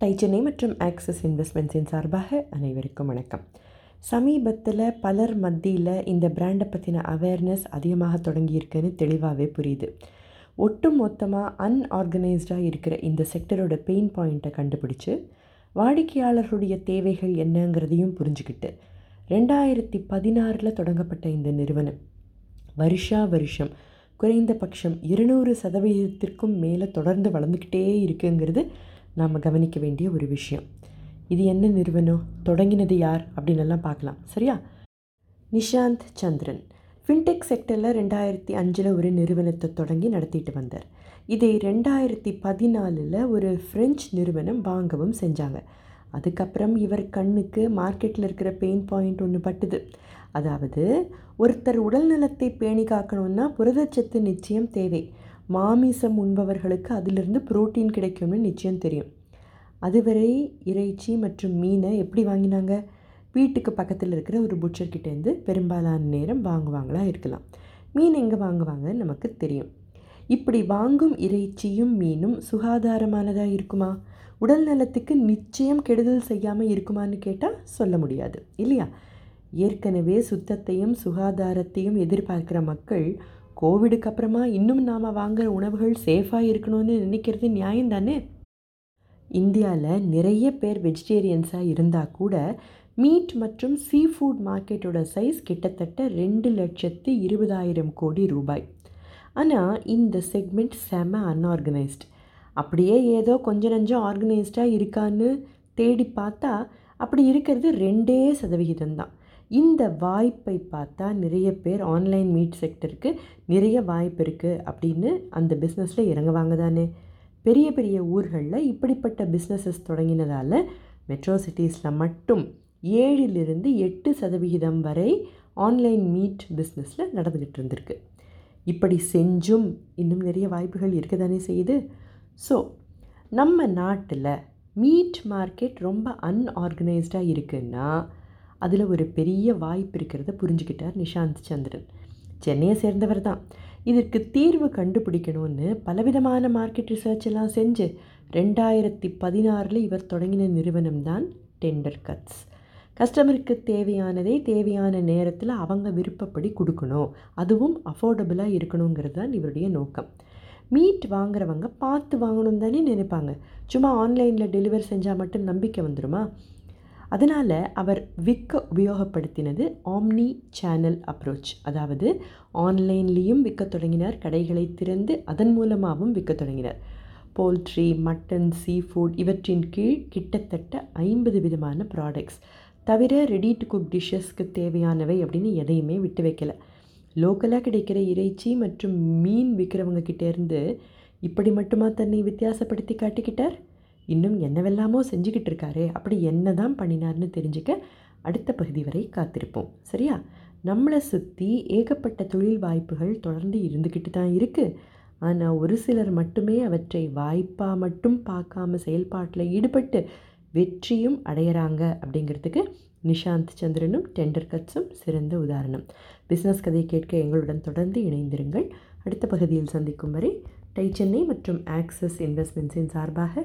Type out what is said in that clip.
Tie Chennai மற்றும் axis இன்வெஸ்ட்மெண்ட்ஸின் சார்பாக அனைவருக்கும் வணக்கம். சமீபத்தில் பலர் மத்தியில் இந்த பிராண்டை பற்றின அவேர்னஸ் அதிகமாக தொடங்கியிருக்குன்னு தெளிவாகவே புரியுது. ஒட்டு மொத்தமாக அன்ஆர்கனைஸ்டாக இருக்கிற இந்த செக்டரோட பெயின் பாயிண்ட்டை கண்டுபிடிச்சு வாடிக்கையாளர்களுடைய தேவைகள் என்னங்கிறதையும் புரிஞ்சுக்கிட்டு ரெண்டாயிரத்தி பதினாறில் தொடங்கப்பட்ட இந்த நிறுவனம் வருஷா வருஷம் குறைந்தபட்சம் இருநூறு சதவீதத்திற்கும் மேலே தொடர்ந்து வளர்ந்துக்கிட்டே இருக்குங்கிறது நாம் கவனிக்க வேண்டிய ஒரு விஷயம். இது என்ன நிறுவனம்? தொடங்கினது யார்? அப்படின்னு பார்க்கலாம். சரியா? நிஷாந்த் சந்திரன். ஃபின்டெக் செக்டரில் ரெண்டாயிரத்தி அஞ்சில் ஒரு நிறுவனத்தை தொடங்கி நடத்திட்டு வந்தார். இதை ரெண்டாயிரத்தி பதினாலில் ஒரு ஃப்ரெஞ்ச் நிறுவனம் வாங்கவும் செஞ்சாங்க. அதுக்கப்புறம் இவர் கண்ணுக்கு மார்க்கெட்டில் இருக்கிற பெயின் பாயிண்ட் ஒன்று பட்டுது. அதாவது ஒருத்தர் உடல் நலத்தை பேணி காக்கணும்னா புரதச்சத்து நிச்சயம் தேவை. மாமிசம் உண்பவர்களுக்கு அதிலிருந்து புரோட்டீன் கிடைக்கும்னு நிச்சயம் தெரியும். அதுவரை இறைச்சி மற்றும் மீனை எப்படி வாங்கினாங்க? வீட்டுக்கு பக்கத்தில் இருக்கிற ஒரு புட்சர்கிட்டேருந்து பெரும்பாலான நேரம் வாங்குவாங்களா இருக்கலாம். மீன் எங்கே வாங்குவாங்கன்னு நமக்கு தெரியும். இப்படி வாங்கும் இறைச்சியும் மீனும் சுகாதாரமானதாக இருக்குமா? உடல் நலத்துக்கு நிச்சயம் கெடுதல் செய்யாமல் இருக்குமான்னு கேட்டால் சொல்ல முடியாது இல்லையா? ஏற்கனவே சுத்தத்தையும் சுகாதாரத்தையும் எதிர்பார்க்குற மக்கள் கோவிடுக்கு அப்புறமா இன்னும் நாம் வாங்குகிற உணவுகள் சேஃபாக இருக்கணும்னு நினைக்கிறது நியாயம் தானே இந்தியாவில் நிறைய பேர் வெஜிடேரியன்ஸாக இருந்தால் கூட மீட் மற்றும் சீ ஃபுட் மார்க்கெட்டோட சைஸ் கிட்டத்தட்ட ரெண்டு லட்சத்து இருபதாயிரம் கோடி ரூபாய். ஆனால் இந்த செக்மெண்ட் செம அன்ஆர்கனைஸ்ட் அப்படியே ஏதோ கொஞ்சம் நஞ்சம் ஆர்கனைஸ்டாக இருக்கான்னு தேடி பார்த்தா அப்படி இருக்கிறது ரெண்டே சதவிகிதம் தான் இந்த வாய்ப்பை பார்த்தா நிறைய பேர் ஆன்லைன் மீட் செக்டருக்கு நிறைய வாய்ப்பு இருக்குது அப்படின்னு அந்த பிஸ்னஸில் இறங்குவாங்க தானே பெரிய பெரிய ஊர்களில் இப்படிப்பட்ட பிஸ்னஸஸ் தொடங்கினதால் மெட்ரோ சிட்டிஸில் மட்டும் ஏழிலிருந்து எட்டு சதவிகிதம் வரை ஆன்லைன் மீட் பிஸ்னஸில் நடந்துக்கிட்டு இருந்திருக்கு. இப்படி செஞ்சும் இன்னும் நிறைய வாய்ப்புகள் இருக்க தானே செய்யுது. ஸோ நம்ம நாட்டில் மீட் மார்க்கெட் ரொம்ப அன்ஆர்கனைஸ்டாக இருக்குன்னா அதில் ஒரு பெரிய வாய்ப்பு இருக்கிறத புரிஞ்சுக்கிட்டார் நிஷாந்த் சந்திரன். சென்னையை சேர்ந்தவர் தான். இதற்கு தீர்வு கண்டுபிடிக்கணும்னு பலவிதமான மார்க்கெட் ரிசர்ச் எல்லாம் செஞ்சு ரெண்டாயிரத்தி பதினாறில் இவர் தொடங்கின நிறுவனம் தான் டெண்டர் கட்ஸ் கஸ்டமருக்கு தேவையானதை தேவையான நேரத்தில் அவங்க விருப்பப்படி கொடுக்கணும். அதுவும் அஃபோர்டபுளாக இருக்கணுங்கிறது தான் இவருடைய நோக்கம். மீட் வாங்குறவங்க பார்த்து வாங்கணும் தானே நினைப்பாங்க. சும்மா ஆன்லைனில் டெலிவர் செஞ்சால் மட்டும் நம்பிக்கை வந்துடுமா அதனால் அவர் விற்க உபயோகப்படுத்தினது ஆம்னி சேனல் அப்ரோச் அதாவது ஆன்லைன்லேயும் விற்க தொடங்கினார் கடைகளை திறந்து அதன் மூலமாகவும் விற்க தொடங்கினார். போல்ட்ரி மட்டன் சீ ஃபுட் இவற்றின் கீழ் கிட்டத்தட்ட ஐம்பது விதமான ப்ராடக்ட்ஸ் தவிர ரெடி டு குக் டிஷ்ஷஸ்க்கு தேவையானவை அப்படின்னு எதையுமே விட்டு வைக்கல. லோக்கலாக கிடைக்கிற இறைச்சி மற்றும் மீன் விற்கிறவங்க கிட்டேருந்து இப்படி மட்டுமா தன்னை வித்தியாசப்படுத்தி காட்டிக்கிட்டார்? இன்னும் என்னவெல்லாமோ செஞ்சுக்கிட்டு இருக்காரே அப்படி என்ன தான் பண்ணினார்னு தெரிஞ்சுக்க அடுத்த பகுதி வரை காத்திருப்போம். சரியா? நம்மளை சுற்றி ஏகப்பட்ட தொழில் வாய்ப்புகள் தொடர்ந்து இருந்துக்கிட்டு தான் இருக்குது ஆனால் ஒரு சிலர் மட்டுமே அவற்றை வாய்ப்பாக மட்டும் பார்க்காம செயல்பாட்டில் ஈடுபட்டு வெற்றியும் அடையிறாங்க அப்படிங்கிறதுக்கு நிஷாந்த் சந்திரனும் டெண்டர் கட்ஸும் சிறந்த உதாரணம். பிஸ்னஸ் கதை கேட்க எங்களுடன் தொடர்ந்து இணைந்திருங்கள். அடுத்த பகுதியில் சந்திக்கும் வரை டை சென்னை மற்றும் ஆக்சஸ் இன்வெஸ்ட்மெண்ட்ஸின் சார்பாக